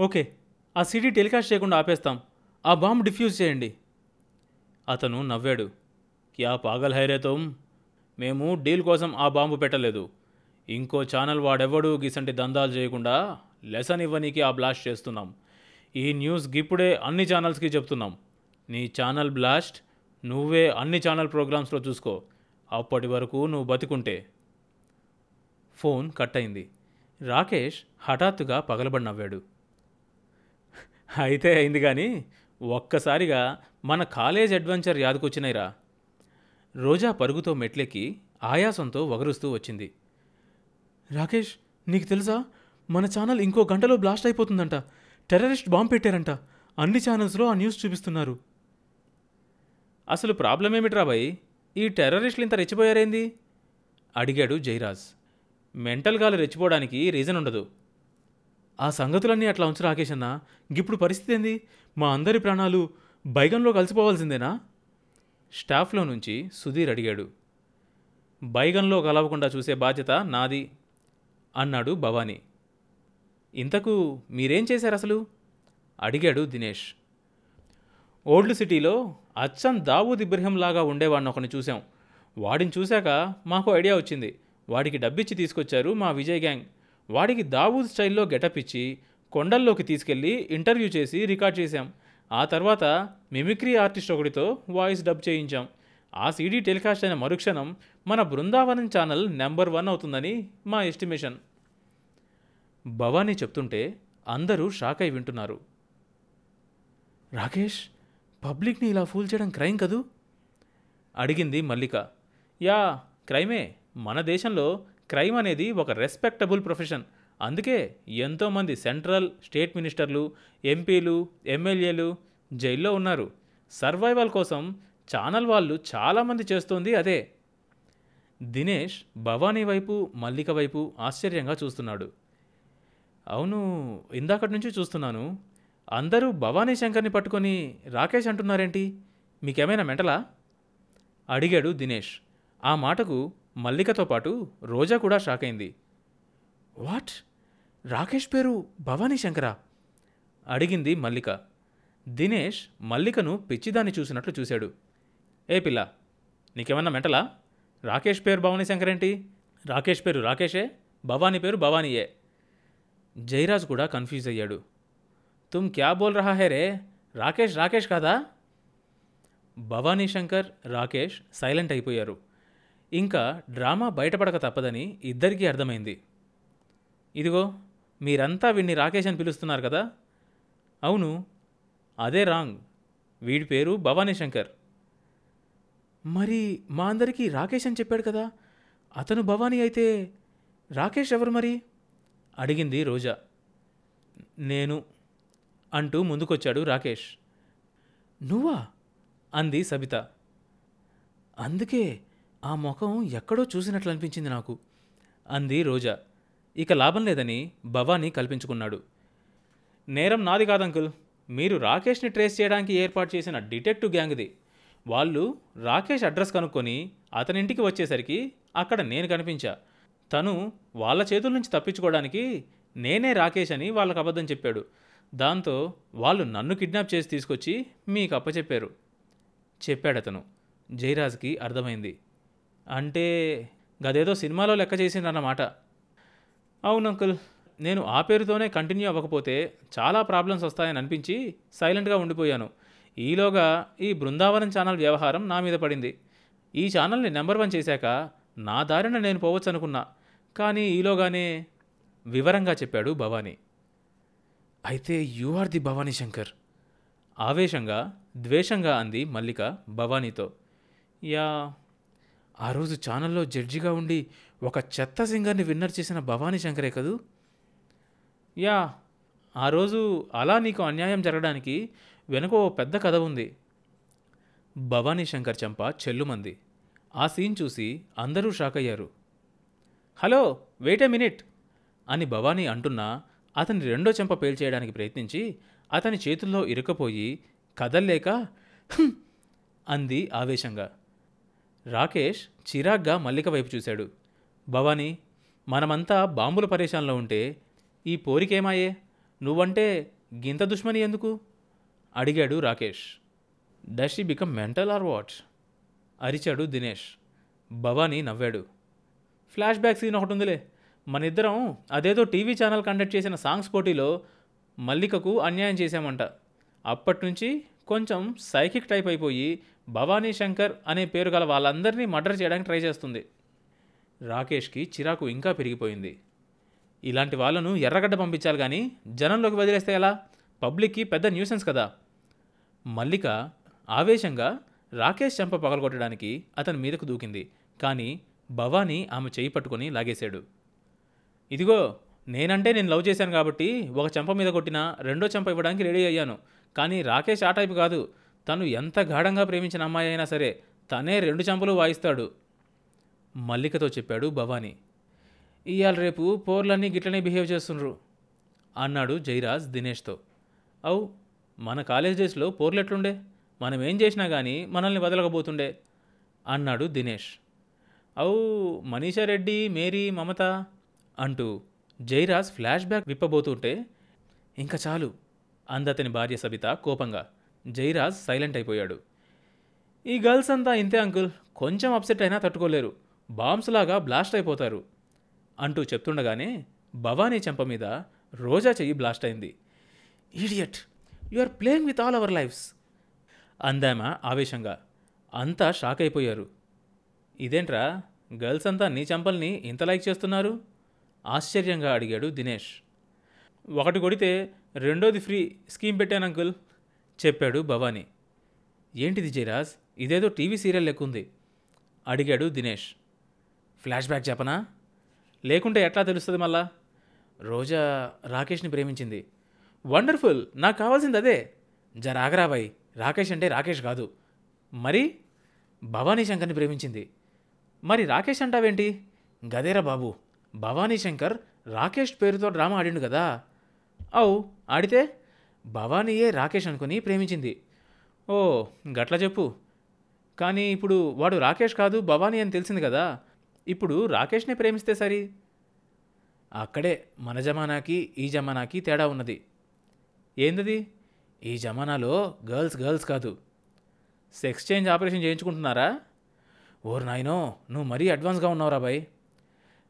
Okay ఆ CD telecast చేయకుండా ఆపేస్తాం. ఆ బాంబు డిఫ్యూజ్ చేయండి. అతను నవ్వాడు. క్యా పాగల్ హైరేతం మేము డీల్ కోసం ఆ బాంబు పెట్టలేదు. ఇంకో ఛానల్ వాడెవడు గిసంటి దందాలు చేయకుండా లెసన్ ఇవ్వనీకి ఆ బ్లాస్ట్ చేస్తున్నాం. ఈ న్యూస్ గిప్పుడే అన్ని ఛానల్స్కి చెప్తున్నాం. నీ ఛానల్ బ్లాస్ట్ నువ్వే అన్ని ఛానల్ ప్రోగ్రామ్స్లో చూసుకో. అప్పటి వరకు నువ్వు బతికుంటే. ఫోన్ కట్ అయింది. రాకేష్ హఠాత్తుగా పగలబడి నవ్వాడు. అయితే అయింది కానీ ఒక్కసారిగా మన కాలేజ్ అడ్వెంచర్ యాదకొచ్చినాయిరా. రోజా పరుగుతో మెట్లెక్కి ఆయాసంతో వగరుస్తూ వచ్చింది. రాకేష్ నీకు తెలుసా? మన ఛానల్ ఇంకో గంటలో బ్లాస్ట్ అయిపోతుందంట. టెర్రరిస్ట్ బాంబు పెట్టారంట. అన్ని ఛానల్స్లో ఆ న్యూస్ చూపిస్తున్నారు. అసలు ప్రాబ్లం ఏమిట్రా భయ్ ఈ టెర్రరిస్టులు ఇంత రెచ్చిపోయారేంది? అడిగాడు జైరాజ్ మెంటల్ గాలు రెచ్చిపోవడానికి రీజన్ ఉండదు ఆ సంగతులన్నీ అట్లా ఉంచు రాకేష్ అన్న. ఇప్పుడు పరిస్థితి ఏంది? మా అందరి ప్రాణాలు బైగన్లో కలిసిపోవాల్సిందేనా? స్టాఫ్లో నుంచి సుధీర్ అడిగాడు. బైగన్లో కలవకుండా చూసే బాధ్యత నాది అన్నాడు భవానీ. ఇంతకు మీరేం చేశారు అసలు? అడిగాడు దినేష్. ఓల్డ్ సిటీలో అచ్చం దావూద్ ఇబ్రహీం లాగా ఉండేవాడిని ఒకని చూసాం వాడిని చూశాక మాకు ఐడియా వచ్చింది. వాడికి డబ్బిచ్చి తీసుకొచ్చారు మా విజయ్ గ్యాంగ్. వాడికి దావూద్ స్టైల్లో గెటప్ ఇచ్చి కొండల్లోకి తీసుకెళ్ళి ఇంటర్వ్యూ చేసి రికార్డ్ చేశాం. ఆ తర్వాత మిమిక్రీ ఆర్టిస్ట్ ఒకటితో వాయిస్ డబ్ చేయించాం. ఆ సీడీ టెలికాస్ట్ అయిన మరుక్షణం మన బృందావనం ఛానల్ నెంబర్ వన్ అవుతుందని మా ఎస్టిమేషన్. భవానీ చెప్తుంటే అందరూ షాక్ అయి వింటున్నారు. రాకేష్ పబ్లిక్ని ఇలా ఫూల్ చేయడం క్రైమ్ కదూ? అడిగింది మల్లిక. యా క్రైమే. మన దేశంలో క్రైమ్ అనేది ఒక రెస్పెక్టబుల్ ప్రొఫెషన్. అందుకే ఎంతోమంది సెంట్రల్ స్టేట్ మినిస్టర్లు ఎంపీలు ఎమ్మెల్యేలు జైల్లో ఉన్నారు. సర్వైవల్ కోసం ఛానల్ వాళ్ళు చాలామంది చేస్తోంది అదే. దినేష్ భవానీ వైపు మల్లిక వైపు ఆశ్చర్యంగా చూస్తున్నాడు. అవును ఇందాకటి నుంచి చూస్తున్నాను. అందరూ భవానీ శంకర్ని పట్టుకొని రాకేష్ అంటున్నారేంటి? మీకేమైనా మెంటలా? అడిగాడు దినేష్. ఆ మాటకు మల్లికతో పాటు రోజా కూడా షాక్ అయింది. వాట్? రాకేష్ పేరు భవానీ శంకరా? అడిగింది మల్లిక. దినేష్ మల్లికను పిచ్చిదాన్ని చూసినట్లు చూశాడు. ఏ పిల్ల నీకేమన్నా మెంటలా? రాకేష్ పేరు భవానీ శంకర్ ఏంటి రాకేష్ పేరు రాకేషే భవానీ పేరు భవానీయే. జయరాజ్ కూడా కన్ఫ్యూజ్ అయ్యాడు. తుమ్ క్యా బోల్ రహా హే రే? రాకేష్ రాకేష్ కాదా? భవానీ శంకర్ రాకేష్ సైలెంట్ అయిపోయారు. ఇంకా డ్రామా బయటపడక తప్పదని ఇద్దరికీ అర్థమైంది. ఇదిగో మీరంతా వీడిని రాకేష్ అని పిలుస్తున్నారు కదా? అవును అదే రాంగ్. వీడి పేరు భవానీ శంకర్ మరి మా అందరికీ రాకేష్ అని చెప్పాడు కదా? అతను భవానీ అయితే రాకేష్ ఎవరు మరి? అడిగింది రోజా. నేను అంటూ ముందుకొచ్చాడు రాకేష్. నువ్వా? అంది సబిత. అందుకే ఆ ముఖం ఎక్కడో చూసినట్లు అనిపించింది నాకు. అంది రోజా. ఇక లాభం లేదని భవానీ కల్పించుకున్నాడు. నేరం నాది కాదంకుల్. మీరు రాకేష్ని ట్రేస్ చేయడానికి ఏర్పాటు చేసిన డిటెక్టివ్ గ్యాంగ్ది. వాళ్ళు రాకేష్ అడ్రస్ కనుక్కొని అతని ఇంటికి వచ్చేసరికి అక్కడ నేను కనిపించా. తను వాళ్ళ చేతుల నుంచి తప్పించుకోవడానికి నేనే రాకేష్ అని వాళ్ళకు అబద్ధం చెప్పాడు. దాంతో వాళ్ళు నన్ను కిడ్నాప్ చేసి తీసుకొచ్చి మీకు అప్పచెప్పారు. చెప్పాడతను. జయరాజ్కి అర్థమైంది. అంటే గదేదో సినిమాలో లెక్క చేసిందన్నమాట అవును అంకుల్ నేను ఆ పేరుతోనే కంటిన్యూ అవ్వకపోతే చాలా ప్రాబ్లమ్స్ వస్తాయని అనిపించి సైలెంట్గా ఉండిపోయాను. ఈలోగా ఈ బృందావనం ఛానల్ వ్యవహారం నా మీద పడింది. ఈ ఛానల్ని నెంబర్ వన్ చేశాక నా దారిన నేను పోవచ్చు అనుకున్నా కానీ ఈలోగానే వివరంగా చెప్పాడు భవానీ. అయితే you are the Bhavani Shankar. ఆవేశంగా ద్వేషంగా అంది మల్లిక భవానీతో. యా ఆ రోజు ఛానల్లో జడ్జిగా ఉండి ఒక చెత్త సింగర్ని విన్నర్ చేసిన భవానీ శంకరే కదూ? యా ఆ రోజు అలా నీకు అన్యాయం జరగడానికి వెనుక ఓ పెద్ద కథ ఉంది. భవానీ శంకర్ చెంప చెల్లుమంది. ఆ సీన్ చూసి అందరూ షాక్ అయ్యారు. హలో వెయిట్ ఏ మినిట్ అని భవానీ అంటున్నా అతని రెండో చెంప పేల్చేయడానికి ప్రయత్నించి అతని చేతుల్లో ఇరుకపోయి కదల్లేక అంది ఆవేశంగా. రాకేష్ చిరాగ్గా మల్లిక వైపు చూశాడు. భవానీ మనమంతా బాంబుల పరేషాన్లో ఉంటే ఈ పోరికేమాయే? నువ్వంటే గింత దుష్మని ఎందుకు? అడిగాడు Rakesh. Does he become mental or what అరిచాడు దినేష్. భవానీ నవ్వాడు. ఫ్లాష్ బ్యాక్ సీన్ ఒకటి ఉందిలే. మన ఇద్దరం అదేదో టీవీ ఛానల్ కండక్ట్ చేసిన సాంగ్స్ పోటీలో మల్లికకు అన్యాయం చేశామంట. అప్పటి నుంచి కొంచెం సైకిక్ టైప్ అయిపోయి భవానీ శంకర్ అనే పేరు గల వాళ్ళందరినీ మర్డర్ చేయడానికి ట్రై చేస్తుంది. రాకేష్కి చిరాకు ఇంకా పెరిగిపోయింది. ఇలాంటి వాళ్ళను ఎర్రగడ్డ పంపించాలి కానీ జనంలోకి వదిలేస్తే ఎలా? పబ్లిక్కి పెద్ద న్యూసెన్స్ కదా. మల్లిక ఆవేశంగా రాకేష్ చెంప పగలగొట్టడానికి అతని మీదకు దూకింది. కానీ భవానీ ఆమె చేయి పట్టుకొని లాగేశాడు. ఇదిగో నేనంటే నేను లవ్ చేశాను కాబట్టి ఒక చెంప మీద కొట్టినా రెండో చెంప ఇవ్వడానికి రెడీ అయ్యాను. కానీ రాకేష్ ఆ టైపు కాదు. తను ఎంత గాఢంగా ప్రేమించిన అమ్మాయి అయినా సరే తనే రెండు చంపలు వాయిస్తాడు. మల్లికతో చెప్పాడు భవానీ. ఇవాళ రేపు పోర్లన్నీ గిట్లనే బిహేవ్ చేస్తుండ్రు అన్నాడు జైరాజ్ దినేష్తో. అవు మన కాలేజ్ డేస్లో పోర్లు ఎట్లుండే? మనం ఏం చేసినా కానీ మనల్ని వదలకపోతుండే అన్నాడు దినేష్. అవు మనీషా రెడ్డి మేరీ మమత అంటూ జైరాజ్ ఫ్లాష్ బ్యాక్ విప్పబోతుంటే ఇంకా చాలు అందతని భార్య సబిత కోపంగా. జైరాజ్ సైలెంట్ అయిపోయాడు. ఈ గర్ల్స్ అంతా ఇంతే అంకుల్ కొంచెం అప్సెట్ అయినా తట్టుకోలేరు. బాంబ్స్ లాగా బ్లాస్ట్ అయిపోతారు. అంటూ చెప్తుండగానే భవానీ చెంప మీద రోజా చెయ్యి బ్లాస్ట్ అయింది. Idiot you are playing with all our lives. అందామా ఆవేశంగా. అంతా షాక్ అయిపోయారు. ఇదేంట్రా గర్ల్స్ అంతా నీ చెంపల్ని ఇంత లైక్ చేస్తున్నారు? ఆశ్చర్యంగా అడిగాడు దినేష్. ఒకటి కొడితే రెండోది ఫ్రీ స్కీమ్ పెట్టాను అంకుల్. చెప్పాడు భవానీ. ఏంటిది జయరాజ్? ఇదేదో టీవీ సీరియల్ లెక్కుంది. అడిగాడు దినేష్. ఫ్లాష్ బ్యాక్ చెప్పనా? లేకుంటే ఎట్లా తెలుస్తుంది మళ్ళా? రోజా రాకేష్ని ప్రేమించింది. వండర్ఫుల్! నాకు కావాల్సింది అదే. జరాగరాబాయ్ రాకేష్ అంటే రాకేష్ కాదు. మరి? భవానీ శంకర్ని ప్రేమించింది. మరి రాకేష్ అంటావేంటి? గదేరా బాబు. భవానీ శంకర్ రాకేష్ పేరుతో డ్రామా ఆడిండు కదా. అవు ఆడితే? భవానీయే రాకేష్ అనుకుని ప్రేమించింది. ఓ గట్ల చెప్పు. కానీ ఇప్పుడు వాడు రాకేష్ కాదు భవానీ అని తెలిసింది కదా. ఇప్పుడు రాకేష్నే ప్రేమిస్తే సరి? అక్కడే మన జమానాకి ఈ జమానాకి తేడా ఉన్నది. ఏందది? ఈ జమానాలో గర్ల్స్ గర్ల్స్ కాదు. సెక్స్ చేంజ్ ఆపరేషన్ చేయించుకుంటున్నారా? ఓరు నాయనో నువ్వు మరీ అడ్వాన్స్గా ఉన్నావురా బాయ్.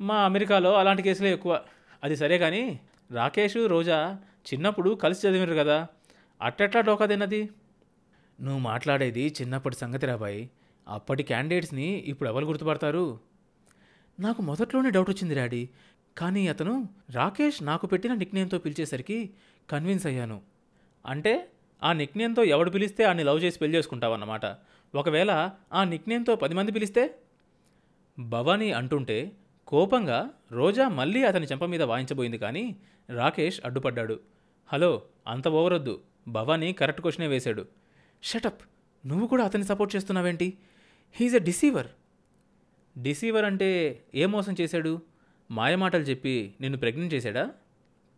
మా అమెరికాలో అలాంటి కేసులే ఎక్కువ. అది సరే కానీ రాకేష్ రోజా చిన్నప్పుడు కలిసి చదివినారు కదా అట్టెట్లా డోకా తిన్నది? నువ్వు మాట్లాడేది చిన్నప్పటి సంగతి రాబాయ్ అప్పటి క్యాండిడేట్స్ని ఇప్పుడు ఎవరు గుర్తుపడతారు? నాకు మొదట్లోనే డౌట్ వచ్చింది డాడీ. కానీ అతను రాకేష్ నాకు పెట్టిన నిక్నేమ్తో పిలిచేసరికి కన్విన్స్ అయ్యాను. అంటే ఆ నిక్నేమ్తో ఎవడు పిలిస్తే ఆని లవ్ చేసి పెళ్ళి చేసుకుంటావన్నమాట. ఒకవేళ ఆ నిక్నేమ్తో పది మంది పిలిస్తే? భవానీ అంటుంటే కోపంగా రోజా మళ్ళీ అతని చెంప మీద వాయించబోయింది కానీ రాకేష్ అడ్డుపడ్డాడు. హలో అంత ఓవరొద్దు. భవానీ కరెక్ట్ క్వశ్చనే వేశాడు. షటప్ నువ్వు కూడా అతన్ని support చేస్తున్నావేంటి? He is a deceiver. Deceiver అంటే ఏ మోసం చేశాడు? మాయమాటలు చెప్పి నిన్ను ప్రెగ్నెంట్ చేశాడా?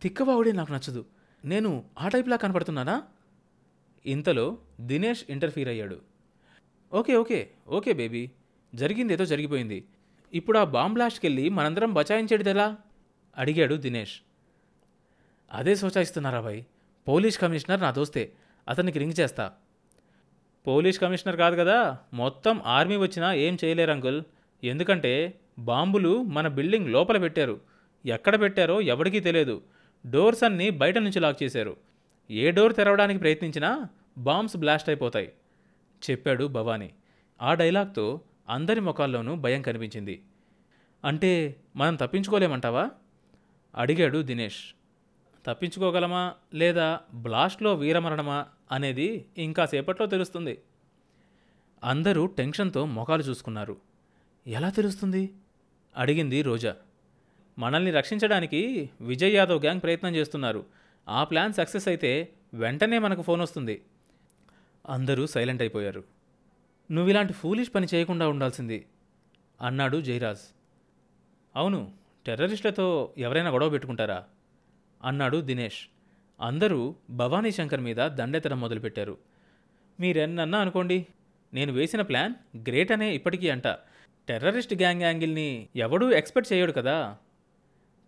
తిక్కవావుడే నాకు నచ్చదు. నేను ఆ టైప్లా కనపడుతున్నానా? ఇంతలో దినేష్ ఇంటర్ఫీర్ అయ్యాడు. Okay okay okay baby. జరిగింది ఏదో జరిగిపోయింది. ఇప్పుడు ఆ బాంబ్ బ్లాస్ట్కి వెళ్ళి మనందరం బచాయించేది ఎలా? అడిగాడు దినేష్. అదే సోచాయిస్తున్నారా భాయ్? పోలీస్ కమిషనర్ నా దోస్తే అతనికి రింగ్ చేస్తా. పోలీస్ కమిషనర్ కాదు కదా మొత్తం ఆర్మీ వచ్చినా ఏం చేయలేరు అంకుల్. ఎందుకంటే బాంబులు మన బిల్డింగ్ లోపల పెట్టారు. ఎక్కడ పెట్టారో ఎవరికీ తెలియదు. డోర్స్ అన్నీ బయట నుంచి లాక్ చేశారు. ఏ డోర్ తెరవడానికి ప్రయత్నించినా బాంబ్స్ బ్లాస్ట్ అయిపోతాయి. చెప్పాడు భవానీ. ఆ డైలాగ్తో అందరి ముఖాల్లోనూ భయం కనిపించింది. అంటే మనం తప్పించుకోలేమంటావా? అడిగాడు దినేష్. తప్పించుకోగలమా లేదా బ్లాస్ట్లో వీరమరణమా అనేది ఇంకా సేపట్లో తెలుస్తుంది. అందరూ టెన్షన్తో మొఖాలు చూసుకున్నారు. ఎలా తెలుస్తుంది? అడిగింది రోజా. మనల్ని రక్షించడానికి విజయ్ యాదవ్ గ్యాంగ్ ప్రయత్నం చేస్తున్నారు. ఆ ప్లాన్ సక్సెస్ అయితే వెంటనే మనకు ఫోన్ వస్తుంది. అందరూ సైలెంట్ అయిపోయారు. నువ్వు ఇలాంటి ఫూలిష్ పని చేయకుండా ఉండాల్సింది అన్నాడు జయరాజ్. అవును టెర్రరిస్టులతో ఎవరైనా గొడవ పెట్టుకుంటారా? అన్నాడు దినేష్. అందరూ భవానీ శంకర్ మీద దండెత్తడం మొదలుపెట్టారు. మీరెన్నన్నా అనుకోండి నేను వేసిన ప్లాన్ గ్రేట్ అనే ఇప్పటికీ అంట. టెర్రరిస్ట్ గ్యాంగ్ యాంగిల్ని ఎవడూ ఎక్స్పెక్ట్ చేయడు కదా?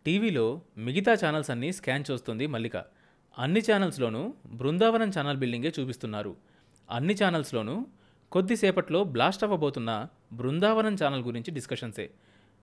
టీవీలో మిగతా ఛానల్స్ అన్నీ స్కాన్ చేస్తుంది మల్లిక. అన్ని ఛానల్స్లోనూ బృందావనం ఛానల్ బిల్డింగే చూపిస్తున్నారు. అన్ని ఛానల్స్లోనూ కొద్దిసేపట్లో బ్లాస్ట్ అవ్వబోతున్న బృందావనం ఛానల్ గురించి డిస్కషన్సే.